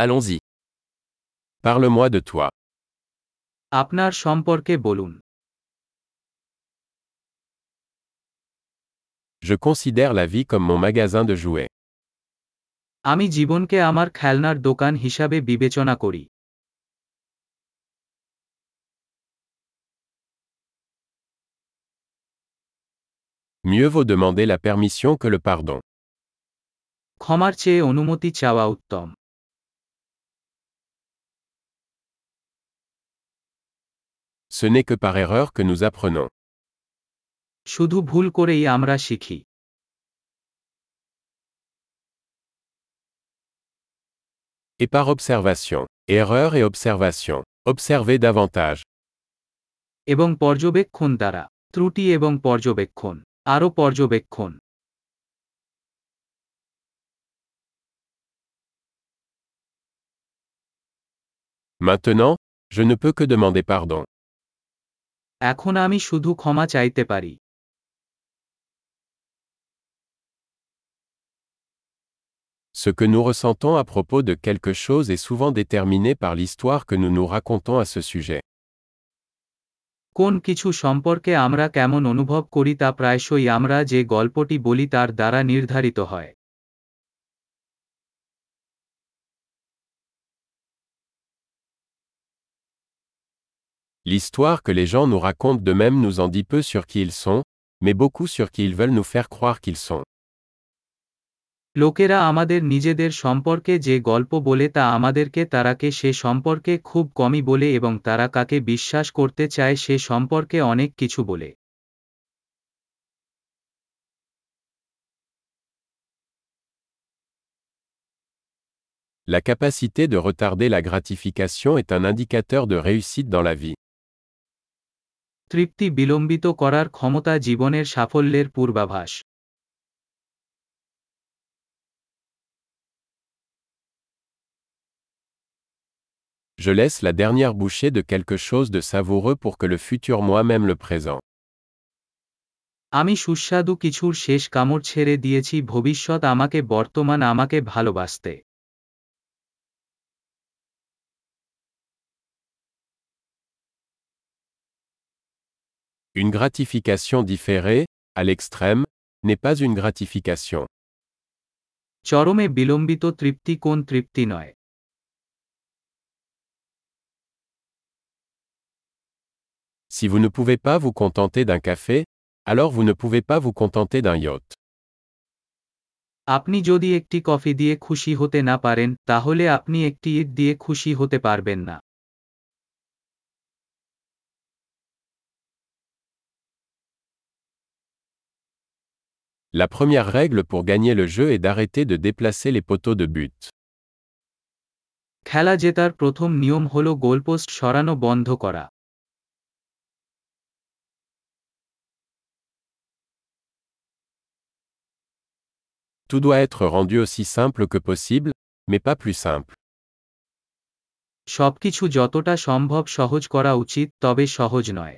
Allons-y. Parle-moi de toi. আপনার সম্পর্কে বলুন Je considère la vie comme mon magasin de jouets. আমি জীবনকে আমার খেলনার দোকান হিসাবে বিবেচনা করি Mieux vaut demander la permission que le pardon. ক্ষমার চেয়ে অনুমতি চাওয়া উত্তম Ce n'est que par erreur que nous apprenons. শুধু ভুল করেই আমরা শিখি Et par observation. Erreur et observation. Observez davantage. এবং পর্যবেক্ষণ দ্বারা ত্রুটি এবং পর্যবেক্ষণ আরও পর্যবেক্ষণ Maintenant, je ne peux que demander pardon. এখন আমি শুধু ক্ষমা চাইতে পারি Ce que nous ressentons à propos de quelque chose est souvent déterminé par l'histoire que nous nous racontons à ce sujet. কোন কিছু সম্পর্কে আমরা কেমন অনুভব করি তা প্রায়শই আমরা যে গল্পটি বলি তার দ্বারা নির্ধারিত হয় L'histoire que les gens nous racontent d'eux-mêmes nous en dit peu sur qui ils sont, mais beaucoup sur qui ils veulent nous faire croire qu'ils sont. লোকেরা আমাদের নিজেদের সম্পর্কে যে গল্প বলে তা আমাদেরকে তারাকে সে সম্পর্কে খুব কমই বলে এবং তারা কাকে বিশ্বাস করতে চায় সে সম্পর্কে অনেক কিছু বলে La capacité de retarder la gratification est un indicateur de réussite dans la vie. তৃপ্তি বিলম্বিত করার ক্ষমতা জীবনের সাফল্যের পূর্বাভাস Je laisse la dernière bouchée de quelque chose de savoureux pour que le futur moi m'aime le présent. আমি সুস্বাদু কিছুর শেষ কামড় ছেড়ে দিয়েছি ভবিষ্যৎ আমাকে বর্তমান আমাকে ভালোবাসতে Une gratification différée, à l'extrême, n'est pas une gratification. চরমে বিলম্বিত তৃপ্তি কোন তৃপ্তি নয় Si vous ne pouvez pas vous contenter d'un café, alors vous ne pouvez pas vous contenter d'un yacht. আপনি যদি একটি কফি দিয়ে খুশি হতে না পারেন তাহলে আপনি একটি ইট দিয়ে খুশি হতে পারবেন না La première règle pour gagner le jeu est d'arrêter de déplacer les poteaux de but. খেলা জেতার প্রথম নিয়ম হল গোলপোস্ট সরানো বন্ধ করা Tout doit être rendu aussi simple que possible, mais pas plus simple. সবকিছু যতটা সম্ভব সহজ করা উচিত তবে সহজ নয়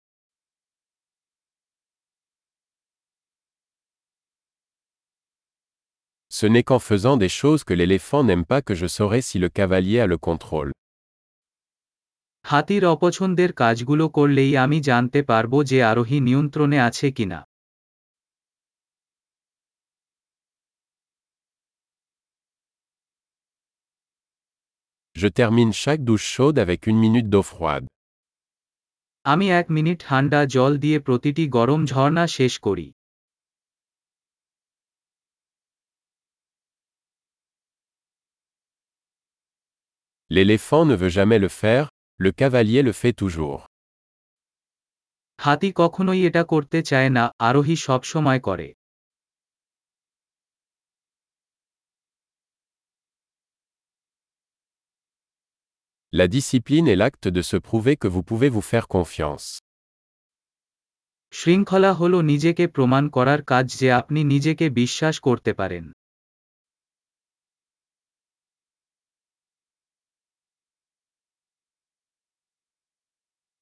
Ce n'est qu'en faisant des choses que l'éléphant n'aime pas que je saurai si le cavalier a le contrôle. হাতির অপছন্দের কাজগুলো করলেই আমি জানতে পারব যে আরোহী নিয়ন্ত্রণে আছে কিনা Je termine chaque douche chaude avec une minute d'eau froide. আমি এক মিনিট ঠান্ডা জল দিয়ে প্রতিটি গরম ঝর্ণা শেষ করি L'éléphant ne veut jamais le faire, le cavalier le fait toujours. হাতি কখনোই এটা করতে চায় না আরোহী সবসময় করে La discipline est l'acte de se prouver que vous pouvez vous faire confiance. শৃঙ্খলা হল নিজেকে প্রমাণ করার কাজ যে আপনি নিজেকে বিশ্বাস করতে পারেন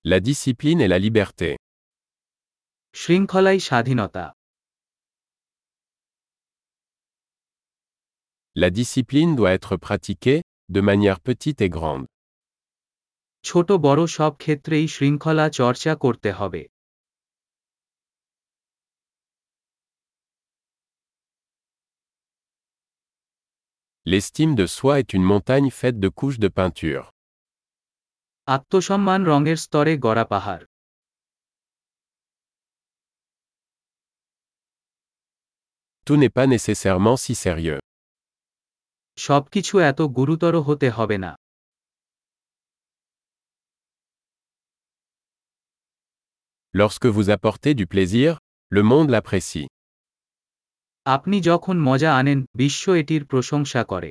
La discipline est la liberté. শৃঙ্খলাই স্বাধীনতা La discipline doit être pratiquée, de manière petite et grande. ছোট বড় সব ক্ষেত্রেই শৃঙ্খলা চর্চা করতে হবে L'estime de soi est une montagne faite de couches de peinture. আত্মসম্মান রঙের স্তরে গড়া পাহাড় Tout n'est pas nécessairement si sérieux. সবকিছু এত গুরুতর হতে হবে না Lorsque vous apportez du plaisir, le monde l'apprécie. আপনি যখন মজা আনেন বিশ্ব এটির প্রশংসা করে